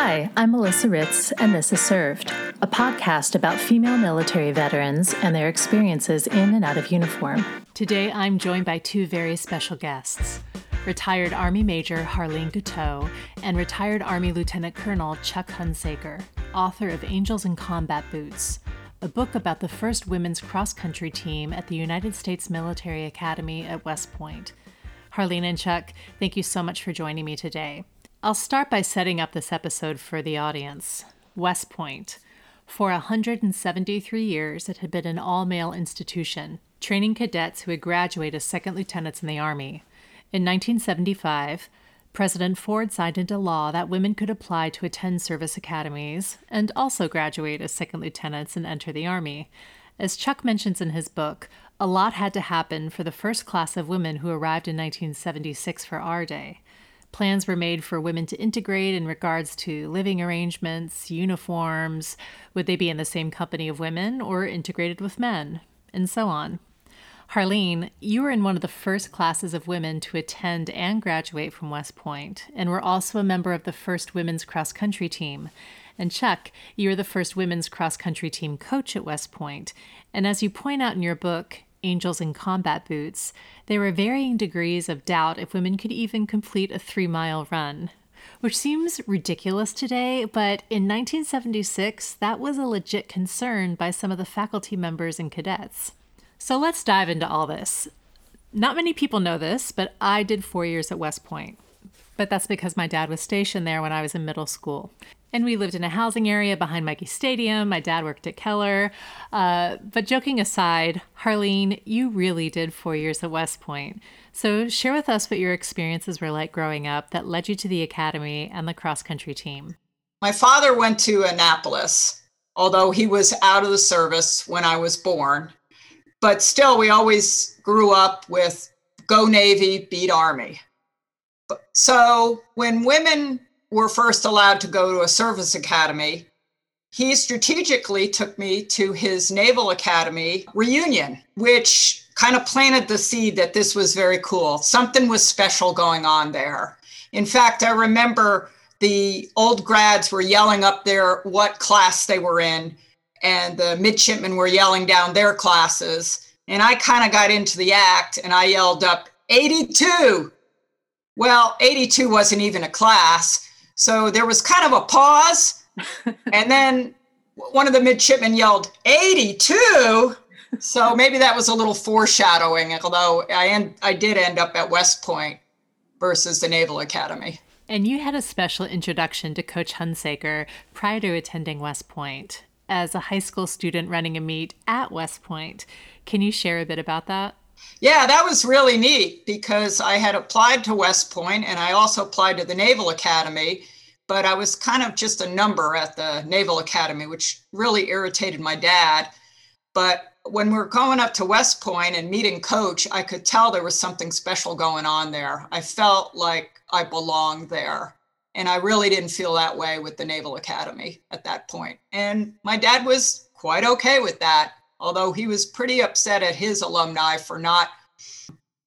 Hi, I'm Melissa Ritz, and this is Served, a podcast about female military veterans and their experiences in and out of uniform. Today, I'm joined by two very special guests retired Army Major Harlene Guiteau and retired Army Lieutenant Colonel Chuck Hunsaker, author of Angels in Combat Boots, a book about the first women's cross country team at the United States Military Academy at West Point. Harlene and Chuck, thank you so much for joining me today. I'll start by setting up this episode for the audience. West Point. For 173 years, it had been an all male institution, training cadets who would graduate as second lieutenants in the Army. In 1975, President Ford signed into law that women could apply to attend service academies and also graduate as second lieutenants and enter the Army. As Chuck mentions in his book, a lot had to happen for the first class of women who arrived in 1976 for R-Day. Plans were made for women to integrate in regards to living arrangements, uniforms, would they be in the same company of women or integrated with men, and so on. Harleen, you were in one of the first classes of women to attend and graduate from West Point, and were also a member of the first women's cross country team. And Chuck, you were the first women's cross country team coach at West Point. And as you point out in your book, Angels in Combat Boots, there were varying degrees of doubt if women could even complete a three mile run. Which seems ridiculous today, but in 1976, that was a legit concern by some of the faculty members and cadets. So let's dive into all this. Not many people know this, but I did four years at West Point. But that's because my dad was stationed there when I was in middle school. And we lived in a housing area behind Michie Stadium. My dad worked at Keller. Uh, but joking aside, Harleen, you really did four years at West Point. So share with us what your experiences were like growing up that led you to the academy and the cross country team. My father went to Annapolis, although he was out of the service when I was born. But still, we always grew up with go Navy, beat Army. So when women were first allowed to go to a service academy, he strategically took me to his Naval Academy reunion, which kind of planted the seed that this was very cool. Something was special going on there. In fact, I remember the old grads were yelling up there what class they were in, and the midshipmen were yelling down their classes. And I kind of got into the act and I yelled up, 82. Well, 82 wasn't even a class. So there was kind of a pause. and then one of the midshipmen yelled, 82. So maybe that was a little foreshadowing, although I, en- I did end up at West Point versus the Naval Academy. And you had a special introduction to Coach Hunsaker prior to attending West Point as a high school student running a meet at West Point. Can you share a bit about that? Yeah, that was really neat because I had applied to West Point and I also applied to the Naval Academy, but I was kind of just a number at the Naval Academy, which really irritated my dad. But when we were going up to West Point and meeting coach, I could tell there was something special going on there. I felt like I belonged there. And I really didn't feel that way with the Naval Academy at that point. And my dad was quite okay with that although he was pretty upset at his alumni for not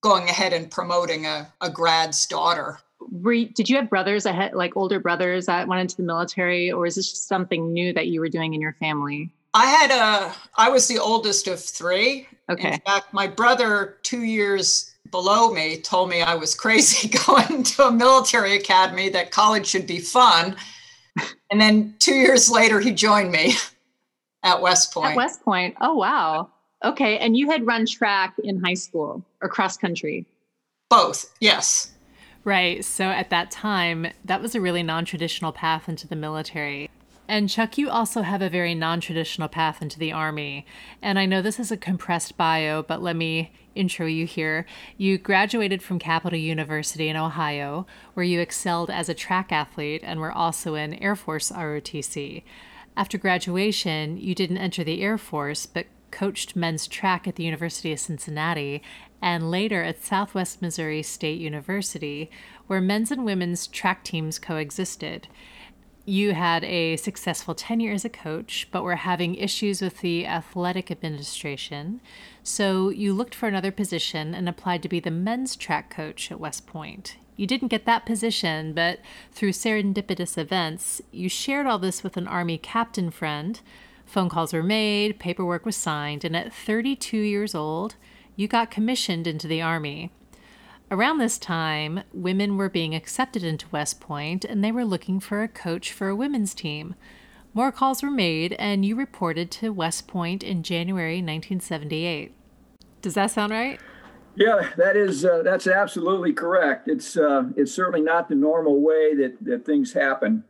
going ahead and promoting a, a grad's daughter. You, did you have brothers ahead, like older brothers that went into the military, or is this just something new that you were doing in your family? I had a, I was the oldest of three. Okay. In fact, my brother, two years below me, told me I was crazy going to a military academy, that college should be fun. And then two years later, he joined me at West Point. At West Point. Oh, wow. Okay. And you had run track in high school or cross country? Both, yes. Right. So at that time, that was a really non traditional path into the military. And Chuck, you also have a very non traditional path into the Army. And I know this is a compressed bio, but let me intro you here. You graduated from Capital University in Ohio, where you excelled as a track athlete and were also in Air Force ROTC. After graduation, you didn't enter the Air Force, but coached men's track at the University of Cincinnati and later at Southwest Missouri State University, where men's and women's track teams coexisted. You had a successful tenure as a coach, but were having issues with the athletic administration. So you looked for another position and applied to be the men's track coach at West Point. You didn't get that position, but through serendipitous events, you shared all this with an Army captain friend. Phone calls were made, paperwork was signed, and at 32 years old, you got commissioned into the Army. Around this time, women were being accepted into West Point and they were looking for a coach for a women's team. More calls were made, and you reported to West Point in January 1978. Does that sound right? Yeah, that is uh, that's absolutely correct. It's uh, it's certainly not the normal way that that things happen.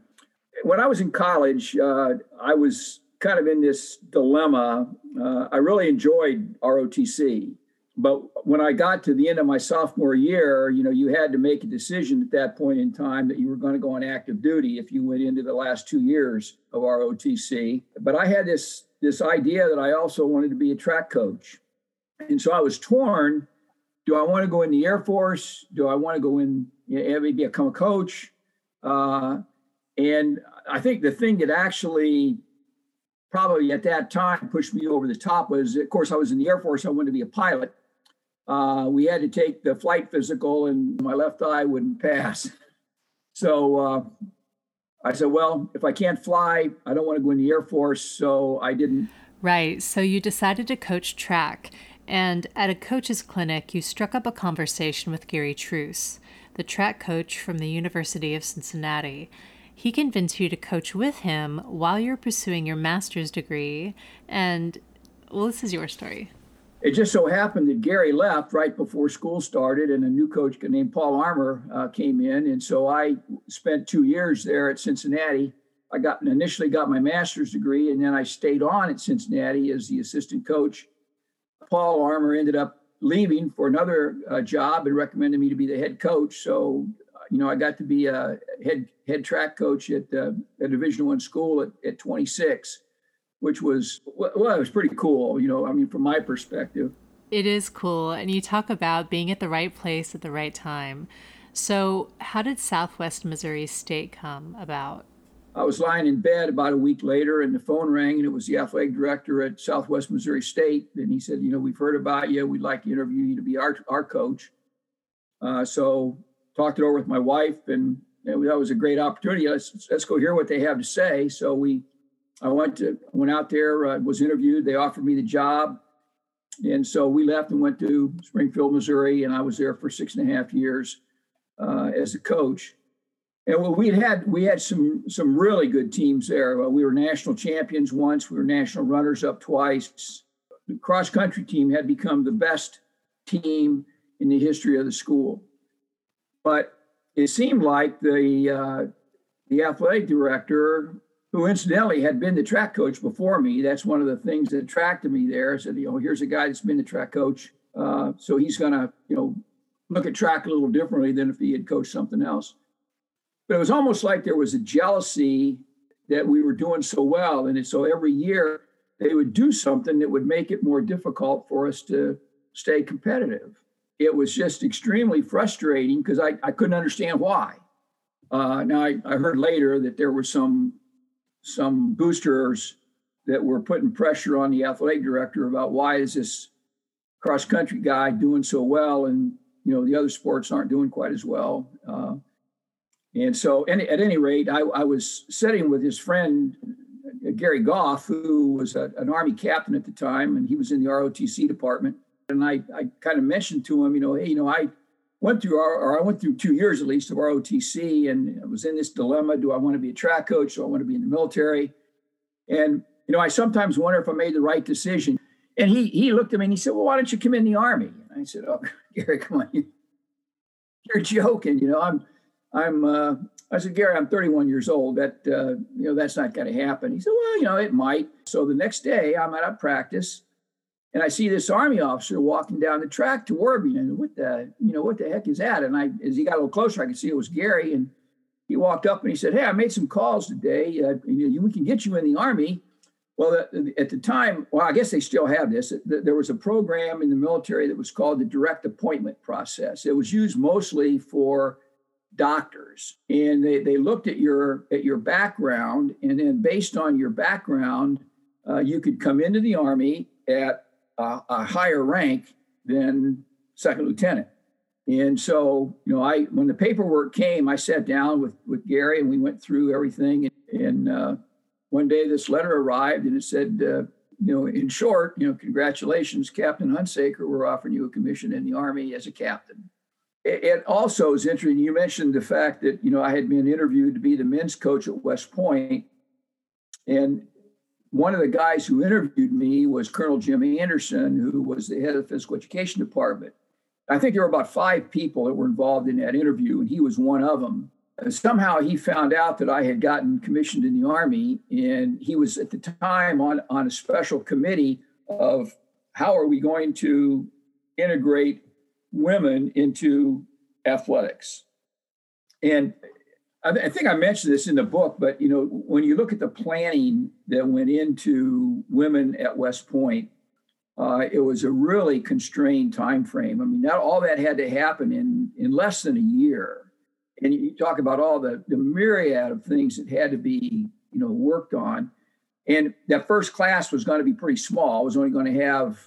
When I was in college, uh, I was kind of in this dilemma. Uh, I really enjoyed ROTC, but when I got to the end of my sophomore year, you know, you had to make a decision at that point in time that you were going to go on active duty if you went into the last two years of ROTC. But I had this this idea that I also wanted to be a track coach, and so I was torn do I want to go in the Air Force? Do I want to go in, you know, maybe become a coach? Uh, and I think the thing that actually probably at that time pushed me over the top was, of course, I was in the Air Force. I wanted to be a pilot. Uh, we had to take the flight physical, and my left eye wouldn't pass. So uh, I said, well, if I can't fly, I don't want to go in the Air Force. So I didn't. Right. So you decided to coach track. And at a coach's clinic, you struck up a conversation with Gary Truce, the track coach from the University of Cincinnati. He convinced you to coach with him while you're pursuing your master's degree. And, well, this is your story. It just so happened that Gary left right before school started, and a new coach named Paul Armour uh, came in. And so I spent two years there at Cincinnati. I got initially got my master's degree, and then I stayed on at Cincinnati as the assistant coach Paul Armour ended up leaving for another uh, job and recommended me to be the head coach. So, you know, I got to be a head head track coach at uh, a Division One school at, at 26, which was well, it was pretty cool. You know, I mean, from my perspective, it is cool. And you talk about being at the right place at the right time. So, how did Southwest Missouri State come about? I was lying in bed about a week later, and the phone rang, and it was the athletic director at Southwest Missouri State. And he said, You know, we've heard about you. We'd like to interview you to be our, our coach. Uh, so, talked it over with my wife, and that was a great opportunity. Let's, let's go hear what they have to say. So, we I went to went out there, uh, was interviewed. They offered me the job, and so we left and went to Springfield, Missouri, and I was there for six and a half years uh, as a coach. And well, we had we had some some really good teams there. Well, we were national champions once. We were national runners up twice. The cross country team had become the best team in the history of the school. But it seemed like the uh, the athletic director, who incidentally had been the track coach before me, that's one of the things that attracted me there. I said, you know, here's a guy that's been the track coach, uh, so he's going to, you know, look at track a little differently than if he had coached something else. But it was almost like there was a jealousy that we were doing so well. And so every year they would do something that would make it more difficult for us to stay competitive. It was just extremely frustrating because I, I couldn't understand why. Uh, now I, I heard later that there were some some boosters that were putting pressure on the athletic director about why is this cross country guy doing so well and you know the other sports aren't doing quite as well. Uh, and so, any, at any rate, I, I, was sitting with his friend, uh, Gary Goff, who was a, an Army captain at the time, and he was in the ROTC department. And I, I kind of mentioned to him, you know, hey, you know, I went through, or I went through two years at least of ROTC, and I was in this dilemma: do I want to be a track coach? Do I want to be in the military? And you know, I sometimes wonder if I made the right decision. And he he looked at me and he said, "Well, why don't you come in the Army?" And I said, "Oh, Gary, come on, you're joking. You know, I'm I'm, uh, I said, Gary, I'm 31 years old. That, uh, you know, that's not going to happen. He said, well, you know, it might. So the next day I'm at a practice and I see this army officer walking down the track toward me. And what the, you know, what the heck is that? And I, as he got a little closer, I could see it was Gary. And he walked up and he said, Hey, I made some calls today. Uh, we can get you in the army. Well, at the time, well, I guess they still have this. There was a program in the military that was called the direct appointment process. It was used mostly for doctors and they, they looked at your at your background and then based on your background uh, you could come into the army at a, a, higher rank than second lieutenant And so, you know, I when the paperwork came, I sat down with with Gary and we went through everything. And, and uh, one day, this letter arrived, and it said, uh, you know, in short, you know, congratulations, Captain Hunsaker. We're offering you a commission in the Army as a captain. It, also is interesting. You mentioned the fact that you know I had been interviewed to be the men's coach at West Point, and one of the guys who interviewed me was Colonel Jim Anderson, who was the head of the physical education department. I think there were about five people that were involved in that interview, and he was one of them. And somehow he found out that I had gotten commissioned in the Army, and he was at the time on, on a special committee of how are we going to integrate women into athletics. And I, think I mentioned this in the book, but you know, when you look at the planning that went into women at West Point, uh, it was a really constrained time frame. I mean, not all that had to happen in in less than a year. And you talk about all the the myriad of things that had to be you know worked on. And that first class was going to be pretty small. It was only going to have,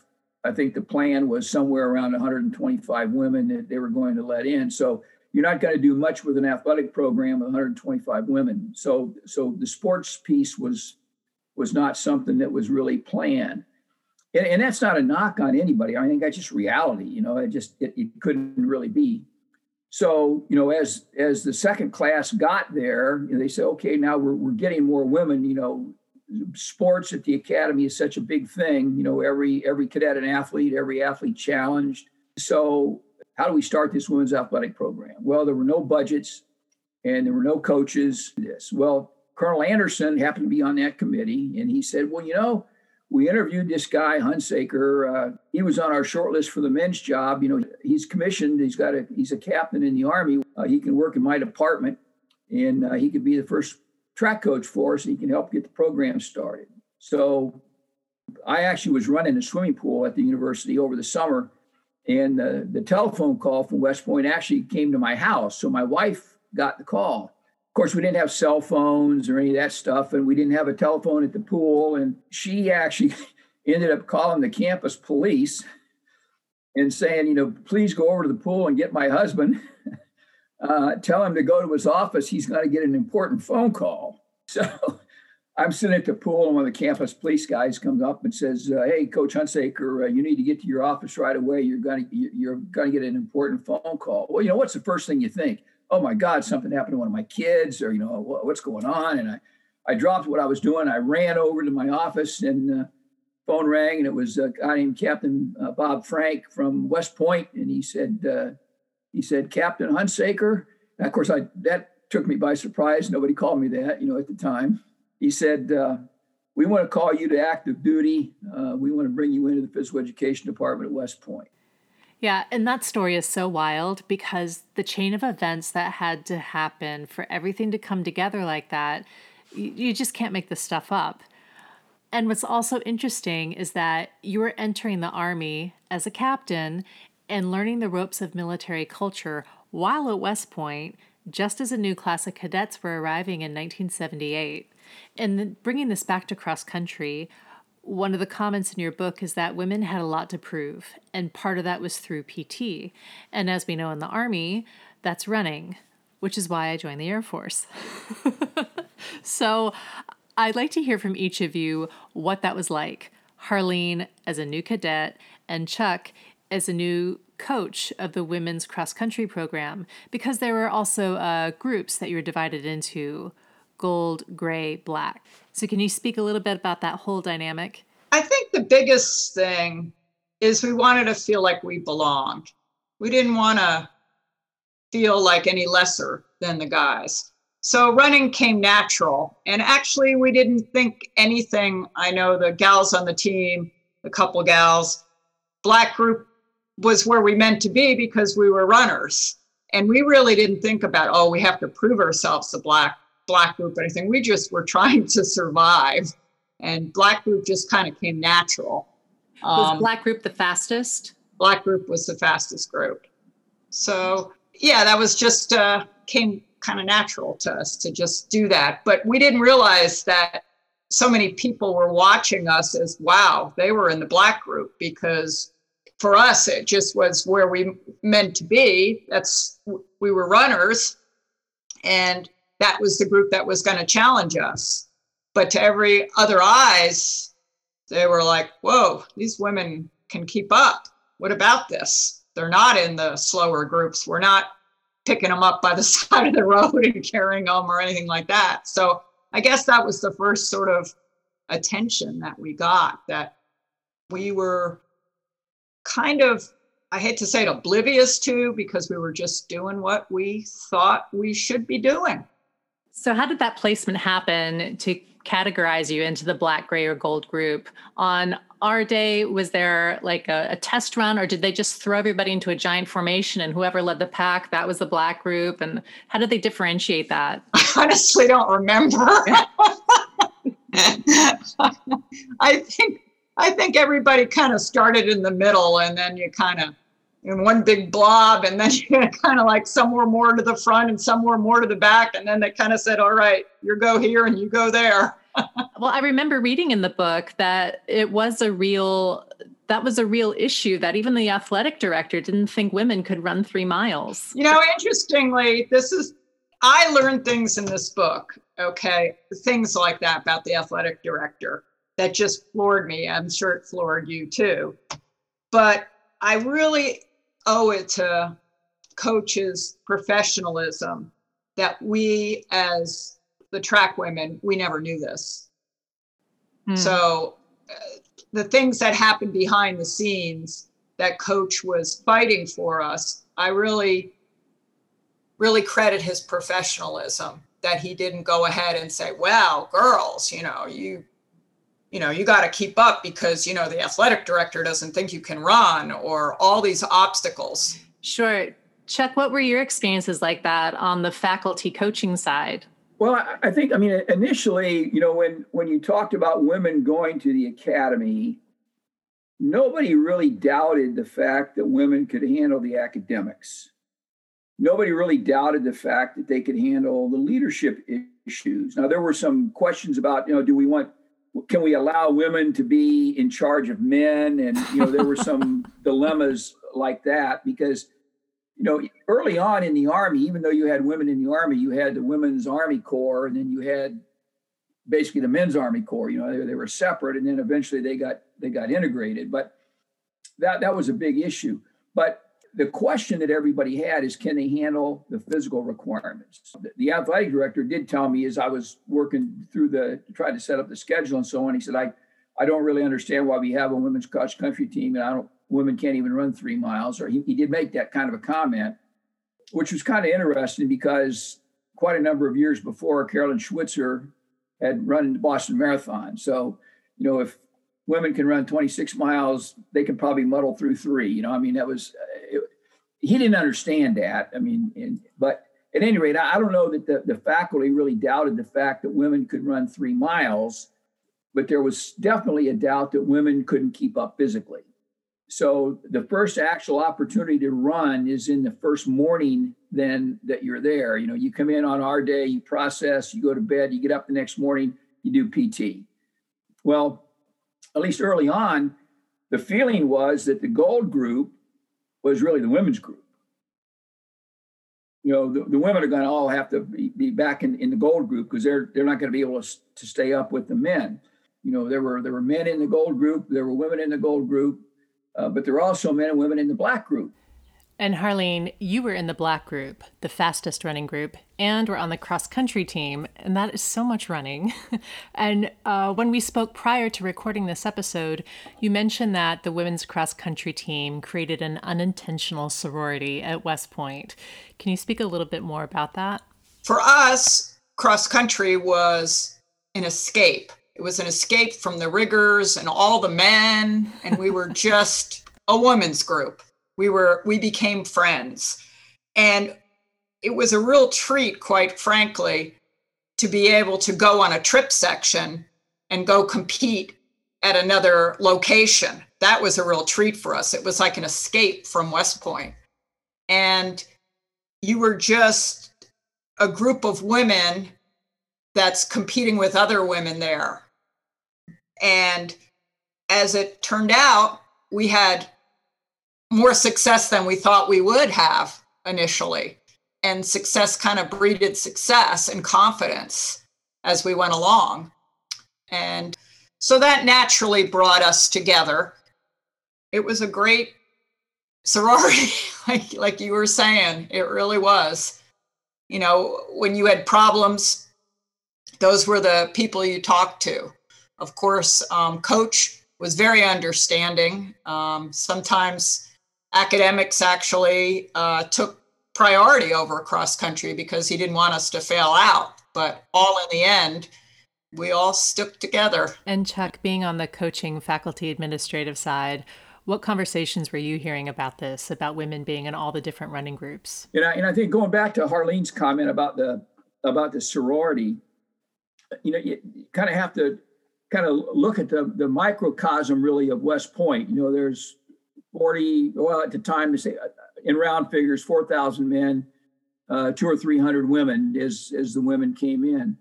I think, the plan was somewhere around 125 women that they were going to let in. So you're not going to do much with an athletic program with 125 women. So so the sports piece was was not something that was really planned. And, and that's not a knock on anybody. I think that's just reality. You know, it just it, it couldn't really be. So you know, as as the second class got there, they said, okay, now we're we're getting more women. You know, sports at the academy is such a big thing. You know, every every cadet and athlete, every athlete challenged. So how do we start this women's athletic program? Well, there were no budgets and there were no coaches. This well, Colonel Anderson happened to be on that committee, and he said, "Well, you know, we interviewed this guy Hunsaker. Uh, he was on our short list for the men's job. You know, he's commissioned. He's got a he's a captain in the army. Uh, he can work in my department, and uh, he could be the first track coach for us. And he can help get the program started. So, I actually was running a swimming pool at the university over the summer." And the, the telephone call from West Point actually came to my house. So my wife got the call. Of course, we didn't have cell phones or any of that stuff, and we didn't have a telephone at the pool. And she actually ended up calling the campus police and saying, you know, please go over to the pool and get my husband. Uh, tell him to go to his office. He's going to get an important phone call. So I'm sitting at the pool, and one of the campus police guys comes up and says, uh, "Hey, Coach Hunsaker, uh, you need to get to your office right away. You're going to you're going to get an important phone call." Well, you know what's the first thing you think? Oh my God, something happened to one of my kids, or you know what's going on? And I, I dropped what I was doing. I ran over to my office, and uh, phone rang, and it was a guy named Captain uh, Bob Frank from West Point, and he said, uh, he said, Captain Hunsaker. And of course, I that took me by surprise. Nobody called me that, you know, at the time he said, uh, We want to call you to active duty. Uh, we want to bring you into the physical education department at West Point. Yeah, and that story is so wild because the chain of events that had to happen for everything to come together like that, you, you just can't make this stuff up. And what's also interesting is that you were entering the Army as a captain and learning the ropes of military culture while at West Point, just as a new class of cadets were arriving in 1978. And bringing this back to cross country, one of the comments in your book is that women had a lot to prove, and part of that was through PT. And as we know in the Army, that's running, which is why I joined the Air Force. so I'd like to hear from each of you what that was like. Harleen as a new cadet, and Chuck as a new coach of the women's cross country program, because there were also uh, groups that you were divided into gold, gray, black. So, can you speak a little bit about that whole dynamic? I think the biggest thing is we wanted to feel like we belonged. We didn't want to feel like any lesser than the guys. So running came natural. And actually, we didn't think anything. I know the gals on the team, the couple gals, black group was where we meant to be because we were runners. And we really didn't think about, oh, we have to prove ourselves to black black group or anything. We just were trying to survive, and black group just kind of came natural. Was um, black group the fastest? Black group was the fastest group. So yeah, that was just uh, came kind of natural to us to just do that. But we didn't realize that so many people were watching us as wow, they were in the black group because for us, it just was where we meant to be. That's we were runners, and that was the group that was going to challenge us. But to every other eyes, they were like, "Whoa, these women can keep up. What about this? They're not in the slower groups. We're not picking them up by the side of the road and carrying them or anything like that." So I guess that was the first sort of attention that we got that we were kind of I hate to say it oblivious to because we were just doing what we thought we should be doing. So how did that placement happen to categorize you into the black, gray, or gold group? On R-Day, was there like a, a, test run, or did they just throw everybody into a giant formation and whoever led the pack, that was the black group? And how did they differentiate that? I honestly don't remember. I think I think everybody kind of started in the middle and then you kind of in one big blob and then you kind of like some were more to the front and some were more to the back and then they kind of said all right you go here and you go there. Well i remember reading in the book that it was a real that was a real issue that even the athletic director didn't think women could run three miles. You know interestingly this is i learned things in this book okay things like that about the athletic director that just floored me i'm sure it floored you too but i really owe it to coaches' professionalism that we, as the track women, we never knew this. Mm. So uh, the things that happened behind the scenes that coach was fighting for us, I really, really credit his professionalism that he didn't go ahead and say, well, girls, you know, you you know you got to keep up because you know the athletic director doesn't think you can run or all these obstacles. Sure. Chuck what were your experiences like that on the faculty coaching side? Well i think i mean initially you know when when you talked about women going to the academy nobody really doubted the fact that women could handle the academics. Nobody really doubted the fact that they could handle the leadership issues. Now there were some questions about you know do we want can we allow women to be in charge of men? And you know, there were some dilemmas like that because you know, early on in the army, even though you had women in the army, you had the women's army corps, and then you had basically the men's army corps. You know, they, they were separate, and then eventually they got they got integrated. But that that was a big issue. But the question that everybody had is can they handle the physical requirements? The, the athletic director did tell me as i was working through the try to set up the schedule and so on he said i i don't really understand why we have a women's cross country team and i don't women can't even run three miles or he, he did make that kind of a comment which was kind of interesting because quite a number of years before carolyn switzer had run the boston marathon. So you know if women can run 26 miles they can probably muddle through three you know i mean that was it, he didn't understand that. I mean, and, but at any rate, I, I don't know that the, the faculty really doubted the fact that women could run three miles, but there was definitely a doubt that women couldn't keep up physically. So the first actual opportunity to run is in the first morning then that you're there. You know, you come in on R-Day, you process, you go to bed, you get up the next morning, you do PT. Well, at least early on, the feeling was that the gold group was really the women's group. You know, the, the women are going to all have to be, be back in, in the gold group because they're they're not going to be able to, to stay up with the men. You know, there were there were men in the gold group, there were women in the gold group, uh, but there were also men and women in the black group. And Harlene, you were in the black group, the fastest running group, and were on the cross country team, and that is so much running. and uh, when we spoke prior to recording this episode, you mentioned that the women's cross country team created an unintentional sorority at West Point. Can you speak a little bit more about that? For us, cross country was an escape. It was an escape from the rigors and all the men, and we were just a women's group we were we became friends. And it was a real treat quite frankly to be able to go on a trip section and go compete at another location. That was a real treat for us. It was like an escape from west point. And you were just a group of women that's competing with other women there. And as it turned out we had more success than we thought we would have initially. And success kind of breeded success and confidence as we went along. And so that naturally brought us together. It was a great sorority, like, like you were saying, it really was. You know, when you had problems, those were the people you talked to. Of course, um, Coach was very understanding. Um, sometimes academics actually uh, took priority over cross country because he didn't want us to fail out. But all in the end, we all stuck together. And Chuck, being on the coaching faculty administrative side, what conversations were you hearing about this, about women being in all the different running groups? And I, and I think going back to Harlene's comment about the about the sorority, you know, you, you kind of have to kind of look at the the microcosm really of West Point. You know, there's 40, well, at the time, say uh, in round figures, 4,000 men, uh, two or 300 women as, as the women came in.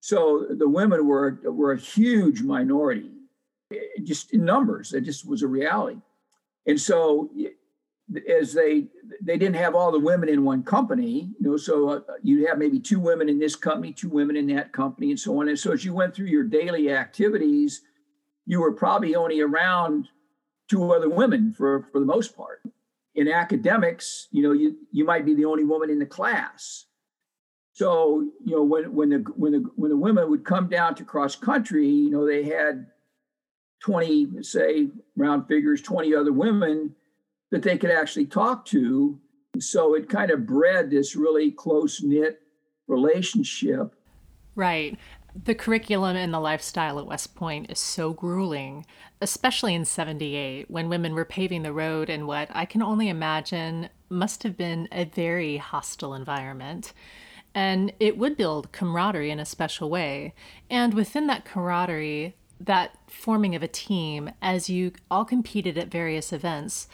So the women were, were a huge minority, just in numbers. It just was a reality. And so as they they didn't have all the women in one company you know so uh, you'd have maybe two women in this company two women in that company and so on and so as you went through your daily activities you were probably only around two other women for, for the most part. In academics, you know, you, you might be the only woman in the class. So, you know, when, when the when the when the women would come down to cross country, you know, they had 20, say, round figures, 20 other women that they could actually talk to. So it kind of bred this really close knit relationship. Right. The curriculum and the lifestyle at West Point is so grueling, especially in 78 when women were paving the road in what I can only imagine must have been a very hostile environment. And it would build camaraderie in a special way. And within that camaraderie, that forming of a team as you all competed at various events,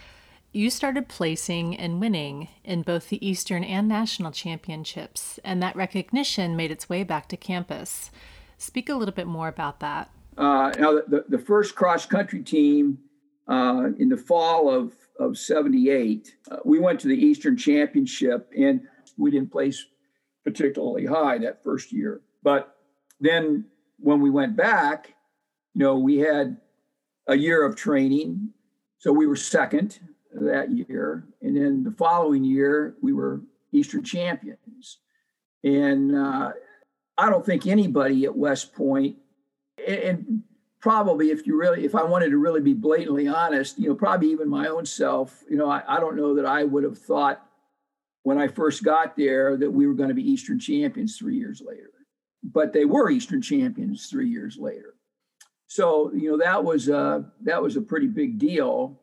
you started placing and winning in both the Eastern and National Championships, and that recognition made its way back to campus. Speak a little bit more about that. Uh, now, the, the first cross country team uh, in the fall of, of 78, uh, we went to the Eastern Championship and we didn't place particularly high that first year. But then when we went back, you know, we had a year of training. So we were second that year. And then the following year, we were Eastern champions. And uh, I don't think anybody at West Point, and probably if you really, if I wanted to really be blatantly honest, you know, probably even my own self, you know, I, I don't know that I would have thought when I first got there that we were going to be Eastern champions three years later. But they were Eastern champions three years later. So you know that was a, that was a pretty big deal.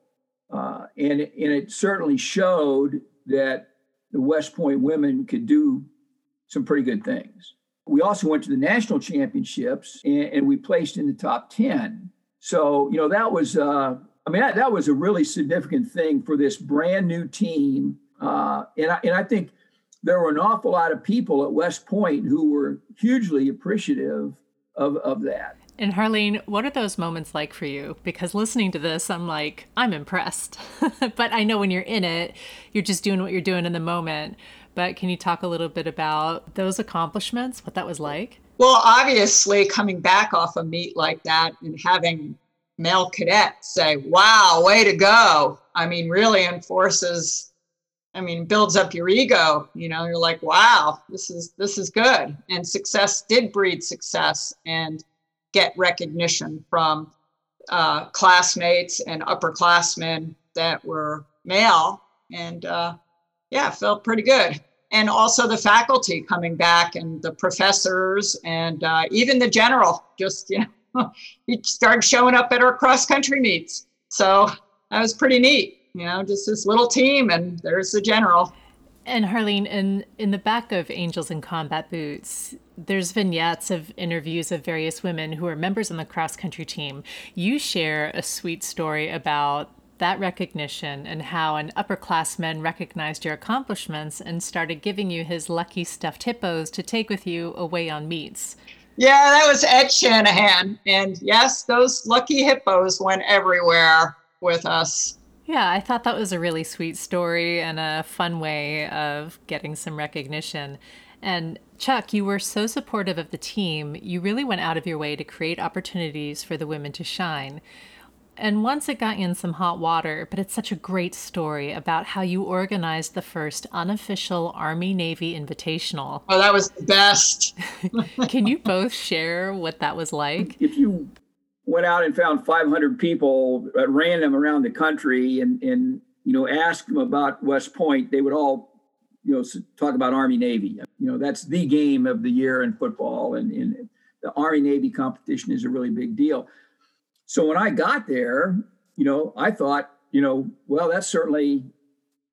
Uh, and, and it certainly showed that the West Point women could do some pretty good things. We also went to the national championships and, and we placed in the top 10. So, you know, that was, uh, I mean, that, that was a really significant thing for this brand new team. Uh, and, I, and I think there were an awful lot of people at West Point who were hugely appreciative of, of that. And Harlene, what are those moments like for you? Because listening to this, I'm like, I'm impressed. but I know when you're in it, you're just doing what you're doing in the moment. But can you talk a little bit about those accomplishments, what that was like? Well, obviously, coming back off a meet like that and having male cadets say, wow, way to go. I mean, really enforces, I mean, builds up your ego. You know, you're like, wow, this is this is good. And success did breed success. And get recognition from uh, classmates and upperclassmen that were male. And uh, yeah, felt pretty good. And also the faculty coming back and the professors and uh, even the general just, you know, he started showing up at our cross country meets. So that was pretty neat, you know, just this little team and there's the general. And Harlene, in in the back of Angels in Combat Boots, there's vignettes of interviews of various women who are members on the cross country team. You share a sweet story about that recognition and how an upperclassman recognized your accomplishments and started giving you his lucky stuffed hippos to take with you away on meets. Yeah, that was Ed Shanahan. And yes, those lucky hippos went everywhere with us. Yeah, I thought that was a really sweet story and a fun way of getting some recognition. And Chuck, you were so supportive of the team, you really went out of your way to create opportunities for the women to shine. And once it got you in some hot water, but it's such a great story about how you organized the first unofficial Army Navy Invitational. Oh, that was the best. Can you both share what that was like? If you went out and found 500 people at random around the country and, and you know, asked them about West Point, they would all, you know, talk about Army Navy. You know, that's the game of the year in football, and, and the Army Navy competition is a really big deal. So when I got there, you know, I thought, you know, well, that's certainly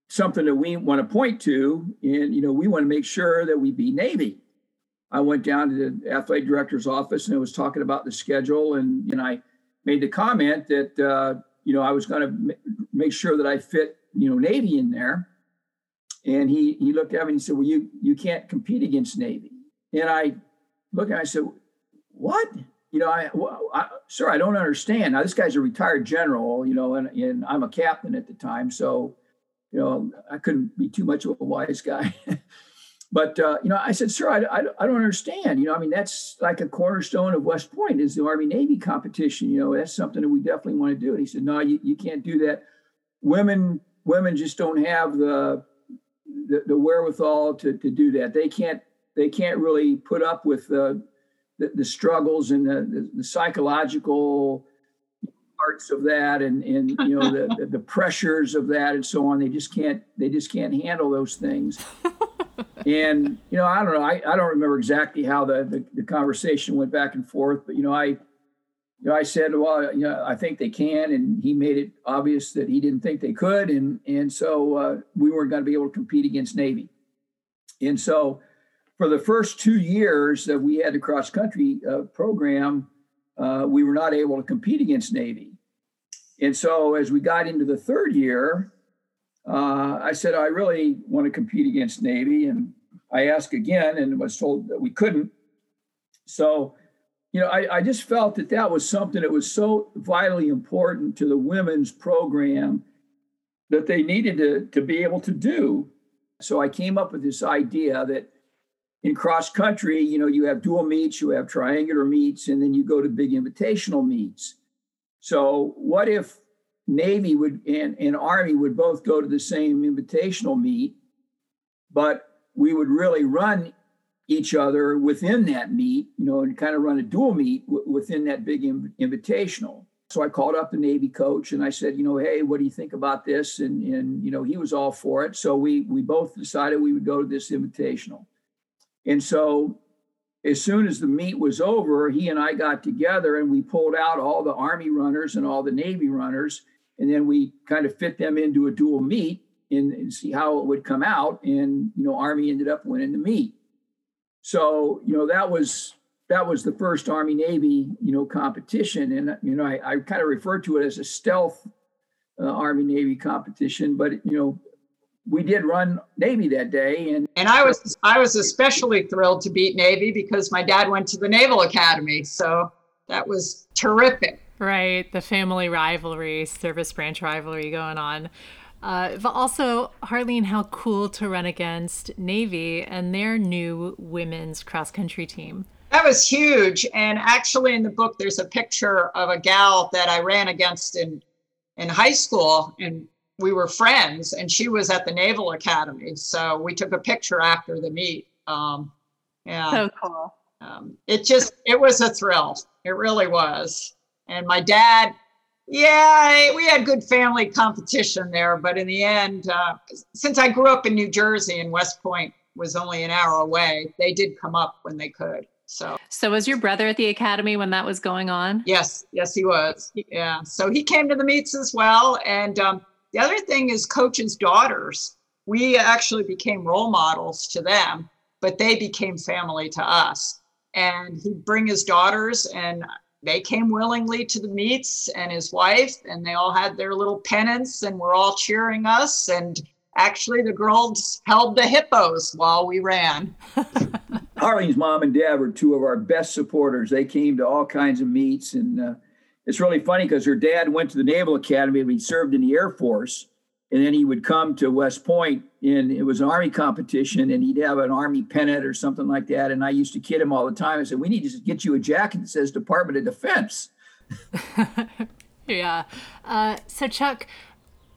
something that we want to point to. And, you know, we want to make sure that we beat Navy. I went down to the athletic director's office and I was talking about the schedule. And, and I made the comment that, uh, you know, I was going to m- make sure that I fit, you know, Navy in there. And he, he looked at me and he said, well, you, you can't compete against Navy. And I looked and I said, what? you know, I, I, sir, I don't understand. Now, this guy's a retired general, you know, and, and I'm a captain at the time. So, you know, I couldn't be too much of a wise guy. but, uh, you know, I said, sir, I, I, I, don't understand. You know, I mean, that's like a cornerstone of West Point is the Army Navy competition. You know, that's something that we definitely want to do. And he said, no, you, you can't do that. Women, women just don't have the, the, the wherewithal to, to do that. They can't, they can't really put up with the, the, the struggles and the, the, the, psychological parts of that and, and you know the, the pressures of that and so on they just can't they just can't handle those things and you know i don't know i, I don't remember exactly how the, the, the conversation went back and forth but you know i you know i said well you know i think they can and he made it obvious that he didn't think they could and and so uh, we weren't going to be able to compete against navy and so for the first two years that we had the cross country uh, program, uh, we were not able to compete against Navy. And so as we got into the third year, uh, I said, I really want to compete against Navy. And I asked again and was told that we couldn't. So, you know, I, I just felt that that was something that was so vitally important to the women's program that they needed to, to be able to do. So I came up with this idea that in cross country, you know, you have dual meets, you have triangular meets, and then you go to big invitational meets. So, what if Navy would and, and Army would both go to the same invitational meet, but we would really run each other within that meet, you know, and kind of run a dual meet w- within that big invitational. So I called up the Navy coach and I said, you know, hey, what do you think about this? And and you know, he was all for it. So we we both decided we would go to this invitational. And so as soon as the meet was over, he and I got together and we pulled out all the Army runners and all the Navy runners. And then we kind of fit them into a dual meet and, and see how it would come out. And, you know, Army ended up winning the meet. So, you know, that was that was the first Army Navy, you know, competition. And, you know, I, I kind of refer to it as a stealth uh, Army Navy competition, but, you know, we did run Navy that day, and and I was I was especially thrilled to beat Navy because my dad went to the Naval Academy, so that was terrific. Right, the family rivalry, service branch rivalry going on. Uh, but also, Harleen, how cool to run against Navy and their new women's cross country team. That was huge. And actually, in the book, there's a picture of a gal that I ran against in in high school, and we were friends and she was at the Naval Academy. So we took a picture after the meet. Um, yeah. So cool. Um, it just, it was a thrill. It really was. And my dad, yeah, we had good family competition there. But in the end, uh, since I grew up in New Jersey and West Point was only an hour away, they did come up when they could. So, so was your brother at the academy when that was going on? Yes, yes, he was. Yeah. So he came to the meets as well. And, um, the other thing is coaches' daughters. We actually became role models to them, but they became family to us. And he'd bring his daughters, and they came willingly to the meets, and his wife, and they all had their little pennants, and were all cheering us. And actually, the girls held the hippos while we ran. Harley's mom and dad were two of our best supporters. They came to all kinds of meets and uh, it's really funny because her dad went to the Naval Academy and he served in the Air Force. And then he would come to West Point and it was an Army competition and he'd have an Army pennant or something like that. And I used to kid him all the time. I said, We need to get you a jacket that says Department of Defense. yeah. Uh, so, Chuck,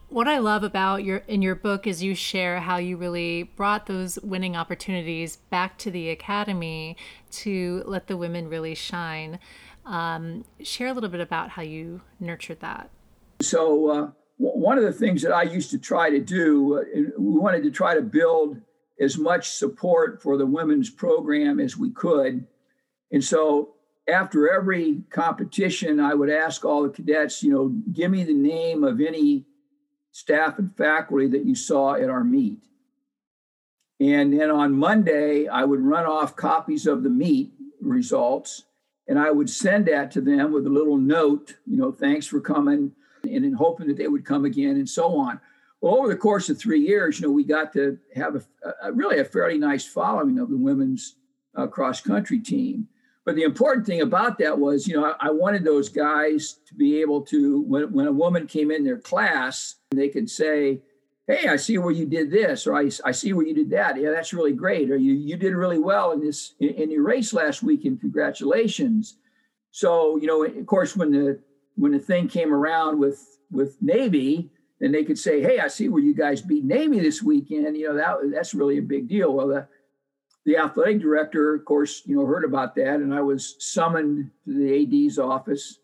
what I love about your in your book is you share how you really brought those winning opportunities back to the academy to let the women really shine. Um, share a little bit about how you nurtured that. So, uh, one of the things that I used to try to do, uh, we wanted to try to build as much support for the women's program as we could. And so, after every competition, I would ask all the cadets, you know, give me the name of any staff and faculty that you saw at our meet. And then on Monday, I would run off copies of the meet results and I would send that to them with a little note, you know, thanks for coming, and in hoping that they would come again and so on. Well, over the course of three years, you know, we got to have a, a really a fairly nice following of the women's uh, cross country team. But the important thing about that was, you know, I, I wanted those guys to be able to, when, when a woman came in their class, they could say, hey, I see where you did this, or I, I see where you did that. Yeah, that's really great. Or you, you did really well in this, in, in your race last weekend. Congratulations. So, you know, of course, when the, when the thing came around with, with Navy, then they could say, hey, I see where you guys beat Navy this weekend. You know, that, that's really a big deal. Well, the, the athletic director, of course, you know, heard about that, and I was summoned to the AD's office.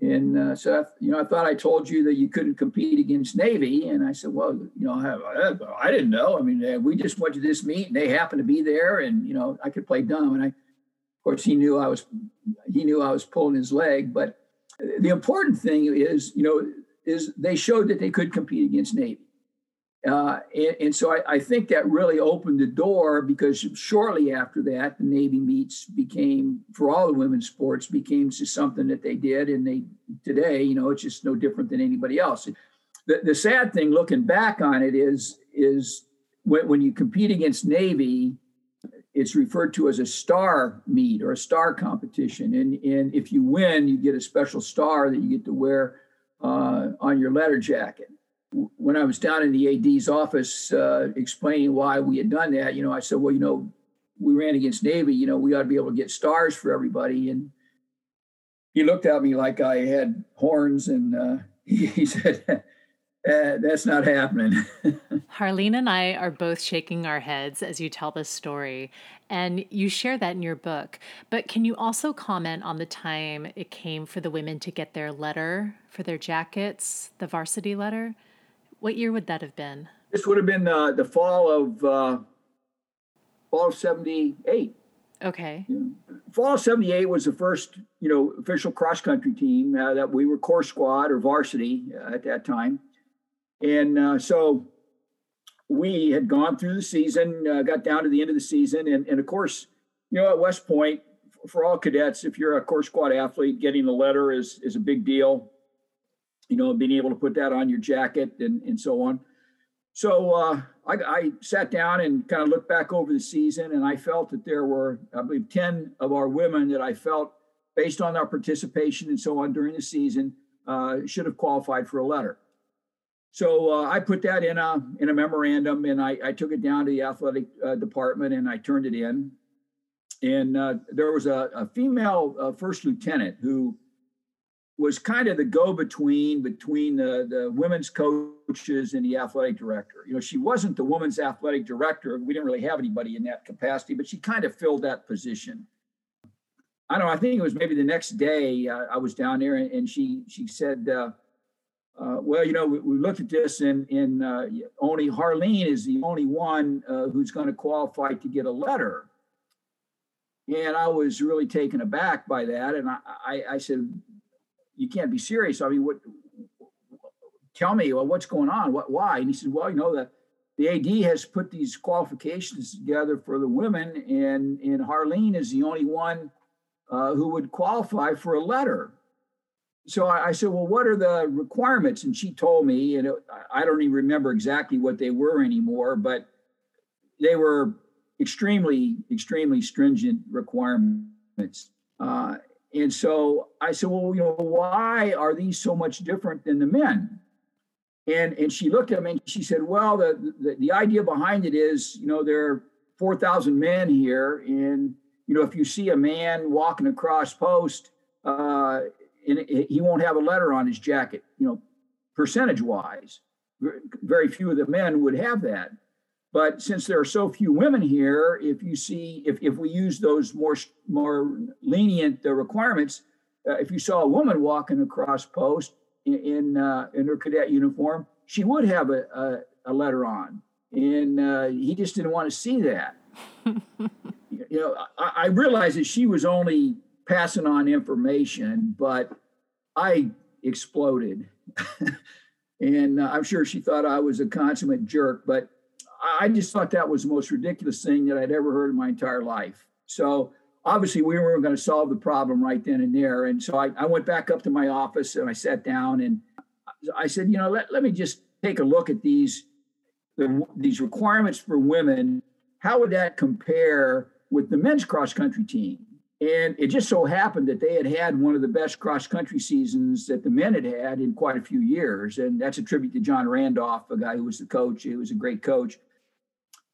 And uh, so, I, you know, I thought I told you that you couldn't compete against Navy, and I said, well, you know, I, I didn't know. I mean, we just went to this meet, and they happened to be there, and you know, I could play dumb. And I, of course, he knew I was, he knew I was pulling his leg. But the important thing is, you know, is they showed that they could compete against Navy. Uh, and, and, so I, I, think that really opened the door because shortly after that, the Navy meets became, for all the women's sports, became just something that they did. And they today, you know, it's just no different than anybody else. The, the sad thing looking back on it is, is when, when you compete against Navy, it's referred to as a star meet or a star competition. And, and if you win, you get a special star that you get to wear uh, on your letter jacket when I was down in the AD's office uh, explaining why we had done that, you know, I said, well, you know, we ran against Navy, you know, we ought to be able to get stars for everybody. And he looked at me like I had horns and uh, he, he, said, uh, that's not happening. Harlene and I are both shaking our heads as you tell this story, and you share that in your book. But can you also comment on the time it came for the women to get their letter for their jackets, the varsity letter? What year would that have been? This would have been uh, the fall of uh, fall of '78. Okay. Yeah. Fall of '78 was the first, you know, official cross country team uh, that we were Corps squad or varsity uh, at that time, and uh, so we had gone through the season, uh, got down to the end of the season, and, and of course, you know, at West Point, for all cadets, if you're a Corps squad athlete, getting a letter is is a big deal you know, being able to put that on your jacket and, and so on. So uh, I, I, sat down and kind of looked back over the season, and I felt that there were, I believe, 10 of our women that I felt, based on our participation and so on during the season, uh, should have qualified for a letter. So uh, I put that in a in a memorandum, and I, I took it down to the athletic uh, department, and I turned it in. And uh, there was a, a female uh, first lieutenant who was kind of the go-between between the, the women's coaches and the athletic director. You know, she wasn't the women's athletic director. We didn't really have anybody in that capacity, but she kind of filled that position. I don't know. I think it was maybe the next day uh, I was down there, and, and she she said, uh, "Well, you know, we, we, looked at this, and, and uh, only Harleen is the only one uh, who's going to qualify to get a letter." And I was really taken aback by that, and I, I, I said, you can't be serious. I mean, what? Tell me, well, what's going on? What? Why? And he said, well, you know, the the AD has put these qualifications together for the women, and and Harleen is the only one uh, who would qualify for a letter. So I, I, said, well, what are the requirements? And she told me, and it, I don't even remember exactly what they were anymore, but they were extremely, extremely stringent requirements. Uh, and so I said, well, you know, why are these so much different than the men? And and she looked at me and she said, well, the the, the idea behind it is, you know, there are 4,000 men here, and you know, if you see a man walking across post, uh, and he won't have a letter on his jacket, you know, percentage wise, very few of the men would have that. But since there are so few women here, if you see, if, if we use those more more lenient uh, requirements, uh, if you saw a woman walking across post in in, uh, in her cadet uniform, she would have a, a, a letter on, and uh, he just didn't want to see that. you know, I, I realized that she was only passing on information, but I exploded. and uh, I'm sure she thought I was a consummate jerk, but I just thought that was the most ridiculous thing that I'd ever heard in my entire life. So obviously we weren't going to solve the problem right then and there. And so I, I went back up to my office and I sat down and I said, you know, let, let me just take a look at these the, these requirements for women. How would that compare with the men's cross country team? And it just so happened that they had had one of the best cross country seasons that the men had had in quite a few years. And that's a tribute to John Randolph, a guy who was the coach. He was a great coach.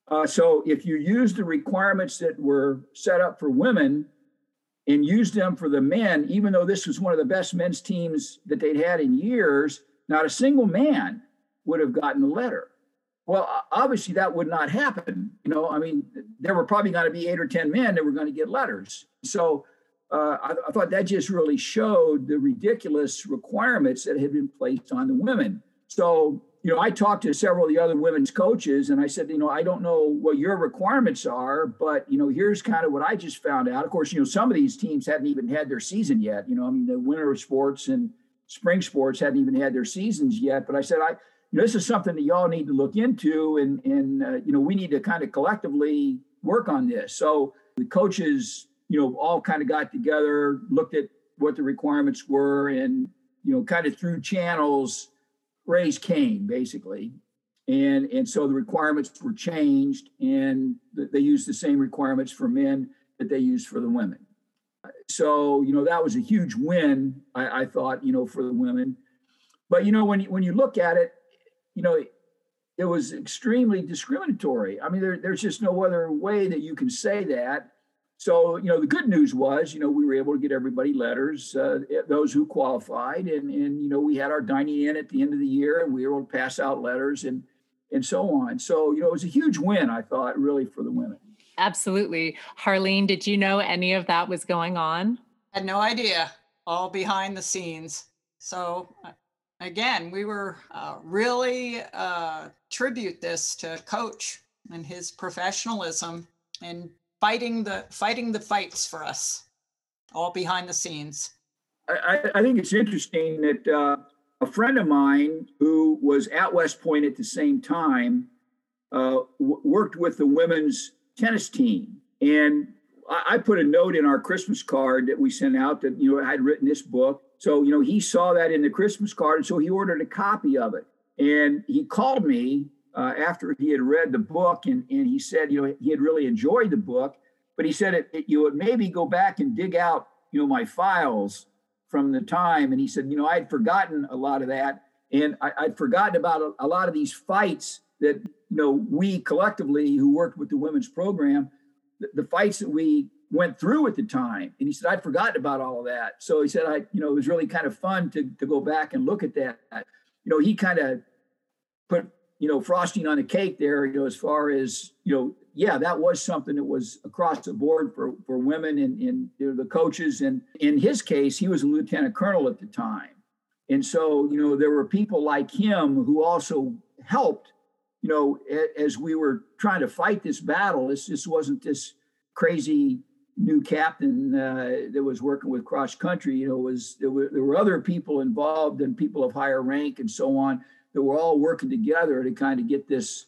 Uh, so if you use the requirements that were set up for women and use them for the men, even though this was one of the best men's teams that they'd had in years, not a single man would have gotten a letter. Well, obviously that would not happen. You know, I mean, there were probably going to be eight or 10 men that were going to get letters. So uh, I, I, thought that just really showed the ridiculous requirements that had been placed on the women. So you know, I talked to several of the other women's coaches and I said, you know, I don't know what your requirements are, but, you know, here's kind of what I just found out. Of course, you know, some of these teams hadn't even had their season yet. You know, I mean, the winter sports and spring sports hadn't even had their seasons yet. But I said, I, you know, this is something that y'all need to look into and, and, uh, you know, we need to kind of collectively work on this. So the coaches, you know, all kind of got together, looked at what the requirements were and, you know, kind of through channels, raised Cain, basically. And, and so the requirements were changed, and they used the same requirements for men that they used for the women. So, you know, that was a huge win, I, I thought, you know, for the women. But, you know, when, you, when you look at it, you know, it was extremely discriminatory. I mean, there, there's just no other way that you can say that. So, you know, the good news was, you know, we were able to get everybody letters, uh, those who qualified, and and you know, we had our dining in at the end of the year, and we were able to pass out letters and and so on. So, you know, it was a huge win, I thought, really for the women. Absolutely, Harlene. Did you know any of that was going on? I Had no idea. All behind the scenes. So. Again, we were uh, really uh, tribute this to Coach and his professionalism and fighting the fighting the fights for us, all behind the scenes. I, I think it's interesting that uh, a friend of mine who was at West Point at the same time uh, w- worked with the women's tennis team, and I, I put a note in our Christmas card that we sent out that you know I had written this book. So you know he saw that in the Christmas card, and so he ordered a copy of it. And he called me uh, after he had read the book, and, and he said, you know, he had really enjoyed the book, but he said it, it, you would maybe go back and dig out, you know, my files from the time, and he said, you know, I had forgotten a lot of that, and I, would forgotten about a, a, lot of these fights that you know we collectively who worked with the women's program, the, the fights that we went through at the time. And he said, I'd forgotten about all of that. So he said, I, you know, it was really kind of fun to, to go back and look at that. You know, he kind of put you know, frosting on the cake there, you know, as far as, you know, yeah, that was something that was across the board for, for women and, and you know, the coaches. And in his case, he was a lieutenant colonel at the time. And so, you know, there were people like him who also helped, you know, as we were trying to fight this battle. This just wasn't this crazy new captain uh, that was working with cross country. You know, was there were, there were other people involved and people of higher rank and so on that we're all working together to kind of get this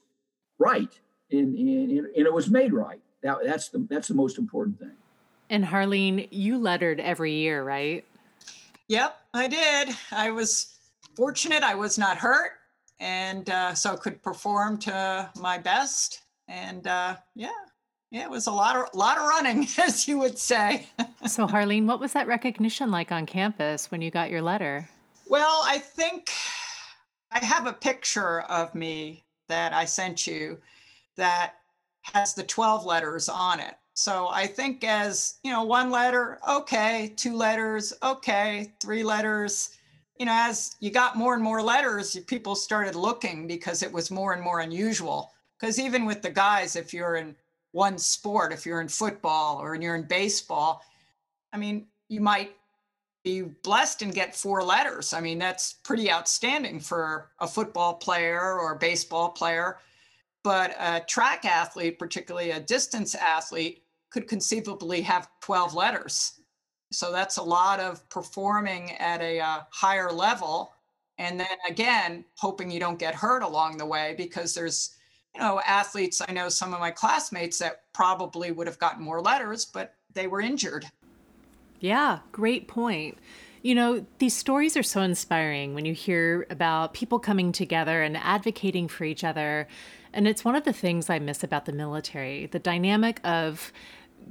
right, and and, and it was made right. That, that's the that's the most important thing. And Harlene, you lettered every year, right? Yep, I did. I was fortunate; I was not hurt, and uh, so could perform to my best. And uh, yeah, yeah, it was a lot of lot of running, as you would say. so, Harleen, what was that recognition like on campus when you got your letter? Well, I think I have a picture of me that I sent you that has the 12 letters on it. So I think as, you know, one letter, okay, two letters, okay, three letters, you know, as you got more and more letters, people started looking because it was more and more unusual. Because even with the guys, if you're in one sport, if you're in football or you're in baseball, I mean, you might be blessed and get four letters. I mean, that's pretty outstanding for a football player or a baseball player. But a track athlete, particularly a distance athlete, could conceivably have 12 letters. So that's a lot of performing at a uh, higher level. And then again, hoping you don't get hurt along the way because there's, you know, athletes. I know some of my classmates that probably would have gotten more letters, but they were injured. Yeah, great point. You know, these stories are so inspiring when you hear about people coming together and advocating for each other. And it's one of the things I miss about the military the dynamic of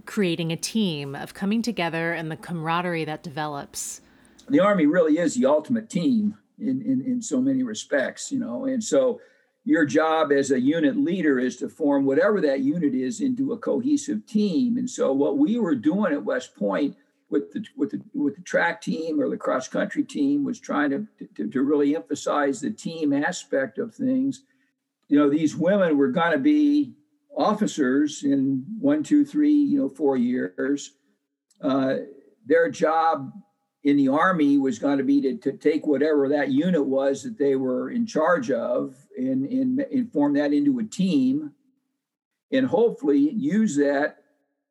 creating a team, of coming together and the camaraderie that develops. The Army really is the ultimate team in, in, in so many respects, you know, and so your job as a unit leader is to form whatever that unit is into a cohesive team. And so what we were doing at West Point with the with the with the track team or the cross country team was trying to, to, to really emphasize the team aspect of things. You know, these women were going to be officers in one, two, three, you know, four years. Uh, their job in the army was going to be to, to take whatever that unit was that they were in charge of and, and, and form that into a team and hopefully use that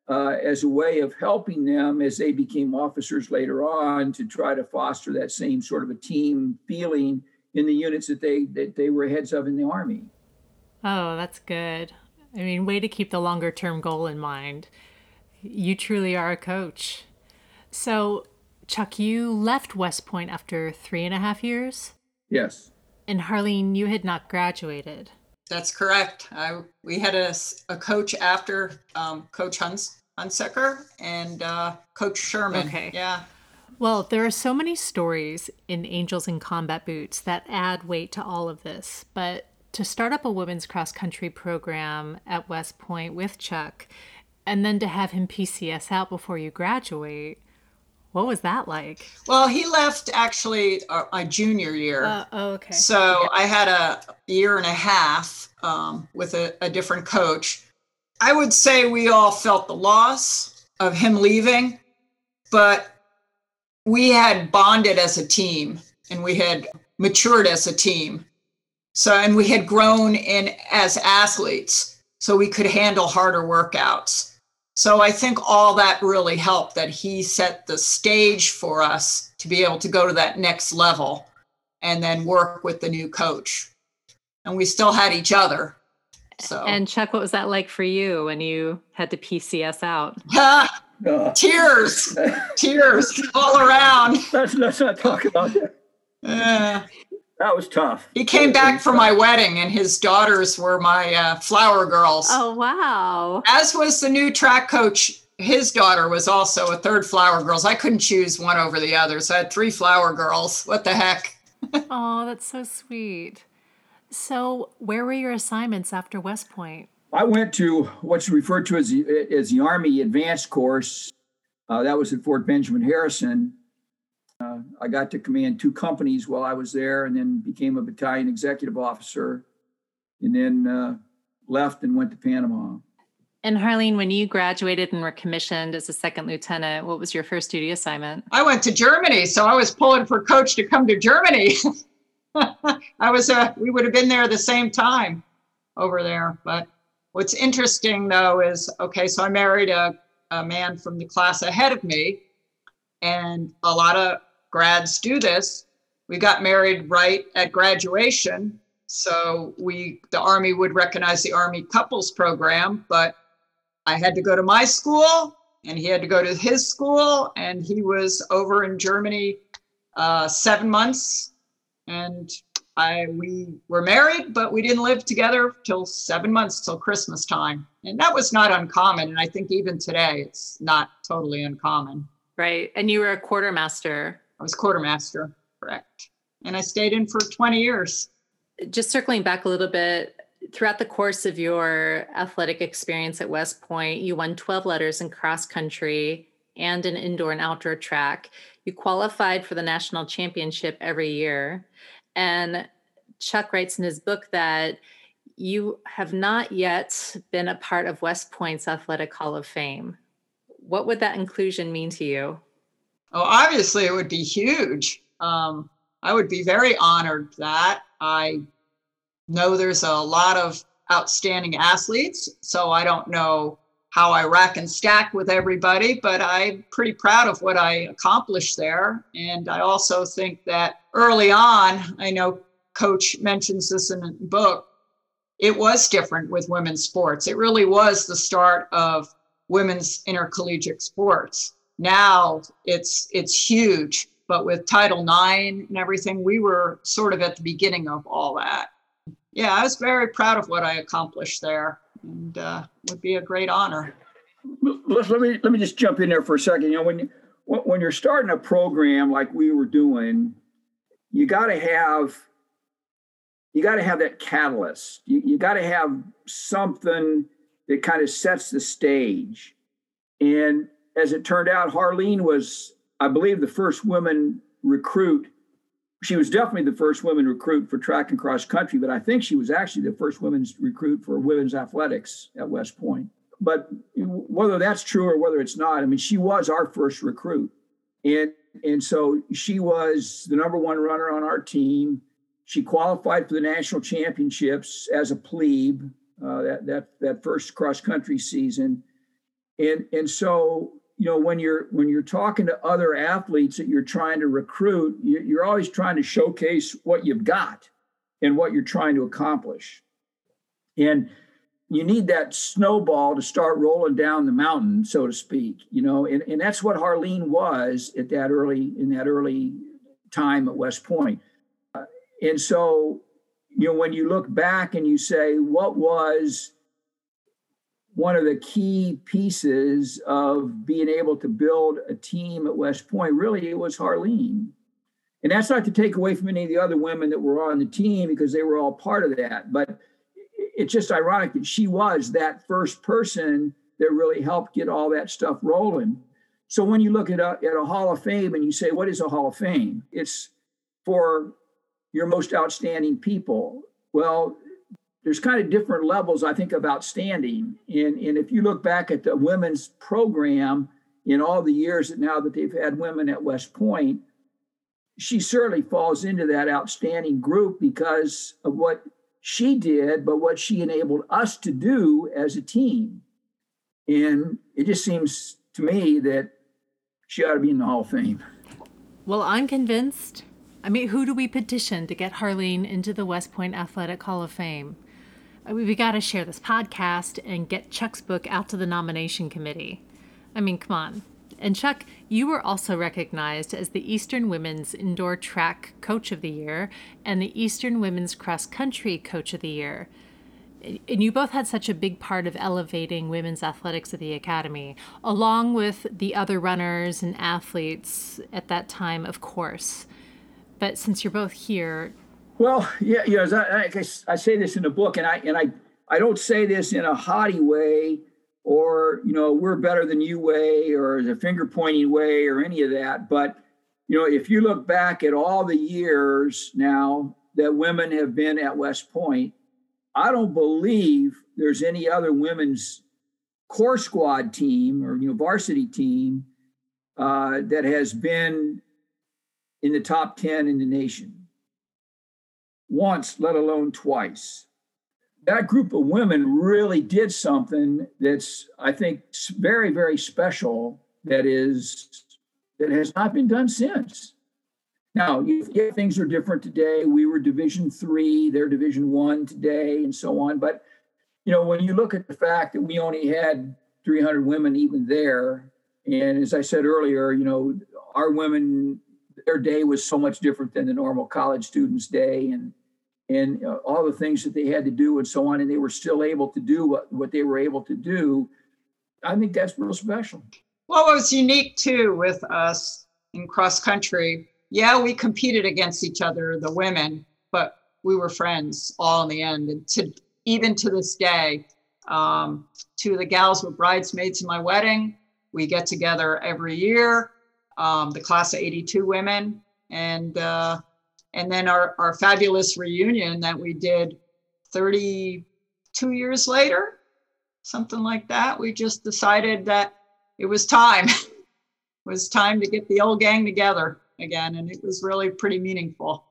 uh, as a way of helping them as they became officers later on to try to foster that same sort of a team feeling in the units that they that they were heads of in the army. Oh, that's good. I mean, way to keep the longer term goal in mind. You truly are a coach. So, Chuck, you left West Point after three and a half years? Yes. And Harleen, you had not graduated. That's correct. I, we had a, a coach after um, Coach Huns, Hunsaker and uh, Coach Sherman. Okay. Yeah. Well, there are so many stories in Angels in Combat Boots that add weight to all of this, but to start up a women's cross country program at West Point with Chuck and then to have him PCS out before you graduate. What was that like? Well, he left actually uh, my junior year. Uh, oh, okay. So. I had a year and a half um, with a, a different coach. I would say we all felt the loss of him leaving, but we had bonded as a team and we had matured as a team. So, and we had grown in as athletes, so we could handle harder workouts. So I think all that really helped that he set the stage for us to be able to go to that next level and then work with the new coach. And we still had each other. So And Chuck, what was that like for you when you had to PCS out? uh, tears, tears all around. Let's, let's not talk about that. Uh, that was tough. He came back for tough. my wedding, and his daughters were my uh, flower girls. Oh, wow. As was the new track coach. His daughter was also a third flower girls. I couldn't choose one over the other. So I had three flower girls. What the heck? oh, that's so sweet. So, where were your assignments after West Point? I went to what's referred to as the, as the Army Advanced Course. Uh, that was at Fort Benjamin Harrison. Uh, I got to command two companies while I was there, and then became a battalion executive officer, and then uh, left and went to Panama. And Harlene, when you graduated and were commissioned as a second lieutenant, what was your first duty assignment? I went to Germany, so I was pulling for coach to come to Germany. I was uh, we would have been there at the same time over there. But what's interesting though is okay, so I married a, a man from the class ahead of me, and a lot of grads do this. We got married right at graduation. So we the Army would recognize the Army couples program, but I had to go to my school and he had to go to his school and he was over in Germany uh, seven months and I we were married, but we didn't live together till seven months till Christmas time, and that was not uncommon. And I think even today, it's not totally uncommon. Right, and you were a quartermaster. I was quartermaster, correct, and I stayed in for 20 years. Just circling back a little bit, throughout the course of your athletic experience at West Point, you won 12 letters in cross country and an indoor and outdoor track. You qualified for the national championship every year. And Chuck writes in his book that you have not yet been a part of West Point's Athletic Hall of Fame. What would that inclusion mean to you? Oh, obviously, it would be huge. Um, I would be very honored that. I know there's a lot of outstanding athletes, so I don't know how I rack and stack with everybody, but I'm pretty proud of what I accomplished there. And I also think that early on, I know Coach mentions this in the book, it was different with women's sports. It really was the start of women's intercollegiate sports. Now it's it's huge, but with Title IX and everything, we were sort of at the beginning of all that. Yeah, I was very proud of what I accomplished there and uh, would be a great honor. Let, me let me just jump in there for a second. You know, when you, when you're starting a program like we were doing, you got to have you got to have that catalyst. You, you got to have something that kind of sets the stage. And as it turned out, Harlene was, I believe, the first woman recruit she was definitely the first woman recruit for track and cross country, but I think she was actually the first women's recruit for women's athletics at West Point. But whether that's true or whether it's not, I mean, she was our first recruit. And, and so she was the number one runner on our team. She qualified for the national championships as a plebe uh, that, that, that first cross country season. And, and so you know when you're when you're talking to other athletes that you're trying to recruit you're always trying to showcase what you've got and what you're trying to accomplish. And you need that snowball to start rolling down the mountain so to speak you know and, and that's what harlene was at that early in that early time at west point. Uh, and so you know when you look back and you say what was one of the key pieces of being able to build a team at West Point really it was Harlene. And that's not to take away from any of the other women that were on the team because they were all part of that. But it's just ironic that she was that first person that really helped get all that stuff rolling. So when you look at a, at a Hall of Fame and you say, what is a Hall of Fame? It's for your most outstanding people. Well, there's kind of different levels, I think, of outstanding. And, and if you look back at the women's program in all the years that now that they've had women at West Point, she certainly falls into that outstanding group because of what she did, but what she enabled us to do as a team. And it just seems to me that she ought to be in the Hall of Fame. Well, I'm convinced. I mean, who do we petition to get Harlene into the West Point Athletic Hall of Fame? We got to share this podcast and get Chuck's book out to the nomination committee. I mean, come on. And Chuck, you were also recognized as the Eastern Women's Indoor Track Coach of the Year and the Eastern Women's Cross Country Coach of the Year. And you both had such a big part of elevating women's athletics at the academy, along with the other runners and athletes at that time, of course. But since you're both here, well, yeah, yeah. I, I, I say this in the book, and I and I I don't say this in a haughty way, or you know, we're better than you way, or the finger pointing way, or any of that. But you know, if you look back at all the years now that women have been at West Point, I don't believe there's any other women's Corps squad team or you know varsity team uh, that has been in the top ten in the nation once, let alone twice. That group of women really did something that's, I think, very, very special. That is, that has not been done since. Now, yeah, things are different today. We were Division three, they're Division one today, and so on. But you know, when you look at the fact that we only had 300 women even there, and as I said earlier, you know, our women their day was so much different than the normal college student's day. And and uh, all the things that they had to do and so on, and they were still able to do what, what they were able to do. I think that's real special. Well, what was unique too with us in cross country, yeah, we competed against each other, the women, but we were friends all in the end. And to even to this day, um, two of the gals were bridesmaids in my wedding. We get together every year, um, the class of 82 women. And uh, and then our, our fabulous reunion that we did 32 years later, something like that. We just decided that it was time. it was time to get the old gang together again. And it was really pretty meaningful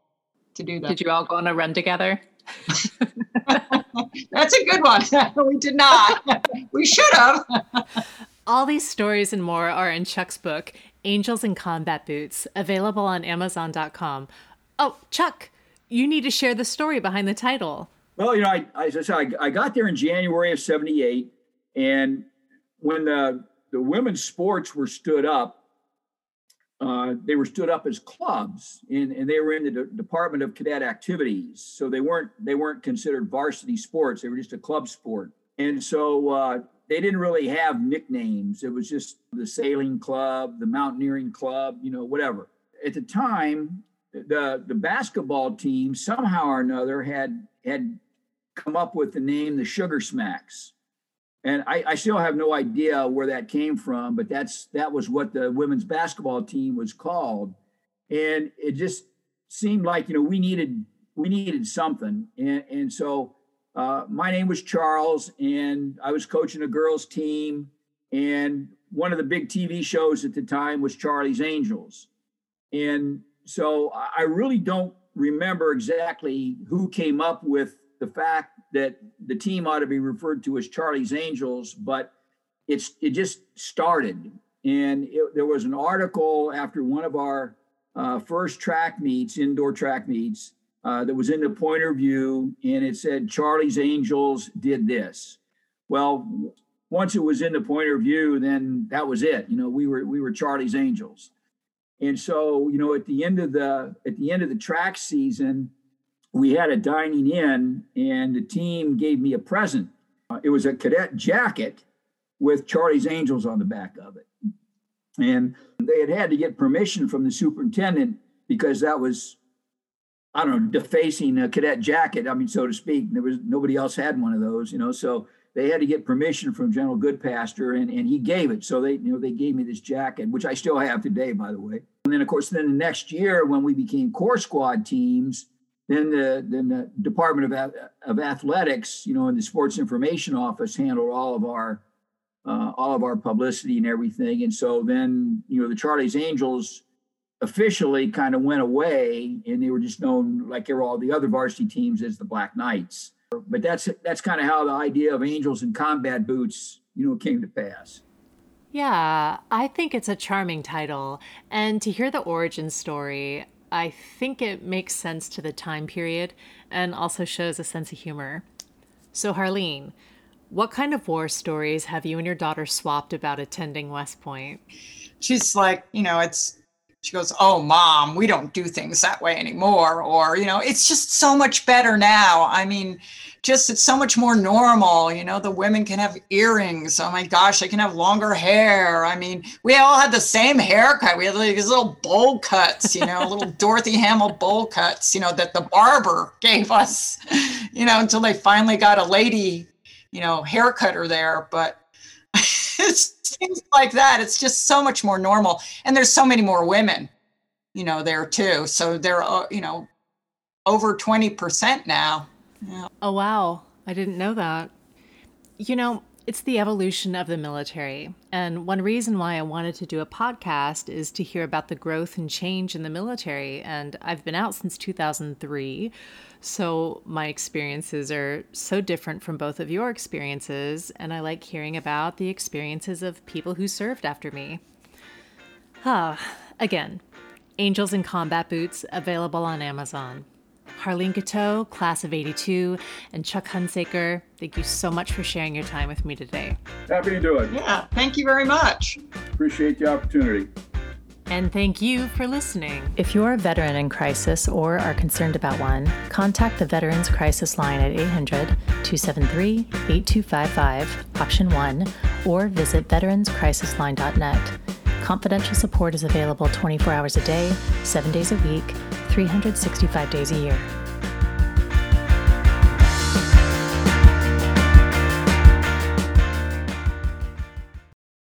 to do that. Did you all go on a run together? That's a good one. we did not. we should have. All these stories and more are in Chuck's book, Angels in Combat Boots, available on Amazon.com. Oh, Chuck, you need to share the story behind the title. Well, you know, I, as I said, I, I got there in January of 78. And when the, the women's sports were stood up, uh, they were stood up as clubs and, and they were in the department of cadet activities so they weren't they weren't considered varsity sports they were just a club sport and so uh, they didn't really have nicknames. It was just the sailing club the mountaineering club you know whatever. At the time the the basketball team somehow or another had had come up with the name the Sugar Smacks, and I, I still have no idea where that came from, but that's that was what the women's basketball team was called, and it just seemed like you know we needed we needed something, and and so. Uh, my name was Charles, and I was coaching a girls' team. And one of the big TV shows at the time was Charlie's Angels. And so I really don't remember exactly who came up with the fact that the team ought to be referred to as Charlie's Angels, but it's it just started. And it, there was an article after one of our uh, first track meets, indoor track meets, uh, that was in the Pointer View, and it said Charlie's Angels did this. Well, once it was in the Pointer View, then that was it. You know, we were we were Charlie's Angels. And so, you know, at the end of the at the end of the track season, we had a dining in, and the team gave me a present. Uh, it was a cadet jacket with Charlie's Angels on the back of it, and they had had to get permission from the superintendent because that was, I don't know, defacing a cadet jacket. I mean, so to speak. There was nobody else had one of those, you know. So they had to get permission from General Goodpaster, and, and he gave it. So they, you know, they gave me this jacket, which I still have today, by the way. And then, of course, then the next year when we became Corps Squad teams, then the then the Department of of Athletics, you know, and the Sports Information Office handled all of our uh, all of our publicity and everything. And so then, you know, the Charlie's Angels officially kind of went away, and they were just known like they were all the other varsity teams as the Black Knights. But that's that's kind of how the idea of angels in combat boots, you know, came to pass. Yeah, I think it's a charming title. And to hear the origin story, I think it makes sense to the time period and also shows a sense of humor. So, Harleen, what kind of war stories have you and your daughter swapped about attending West Point? She's like, you know, it's she goes, Oh, mom, we don't do things that way anymore. Or, you know, it's just so much better now. I mean, just it's so much more normal. You know, the women can have earrings. Oh my gosh, they can have longer hair. I mean, we all had the same haircut. We had like these little bowl cuts, you know, little Dorothy Hamill bowl cuts, you know, that the barber gave us, you know, until they finally got a lady, you know, haircutter there. But it's things like that. It's just so much more normal. And there's so many more women, you know, there too. So they're, uh, you know, over 20% now. Yeah. Oh, wow. I didn't know that. You know, it's the evolution of the military. And one reason why I wanted to do a podcast is to hear about the growth and change in the military. And I've been out since 2003. So my experiences are so different from both of your experiences. And I like hearing about the experiences of people who served after me. Ah, again, Angels in Combat Boots available on Amazon. Harleen Guiteau, class of 82, and Chuck Hunsaker, thank you so much for sharing your time with me today. Happy to do it. Yeah, thank you very much. Appreciate the opportunity. And thank you for listening. If you're a veteran in crisis or are concerned about one, contact the Veterans Crisis Line at 800 273 8255, option 1, or visit veteranscrisisline.net. Confidential support is available 24 hours a day, 7 days a week, 365 days a year.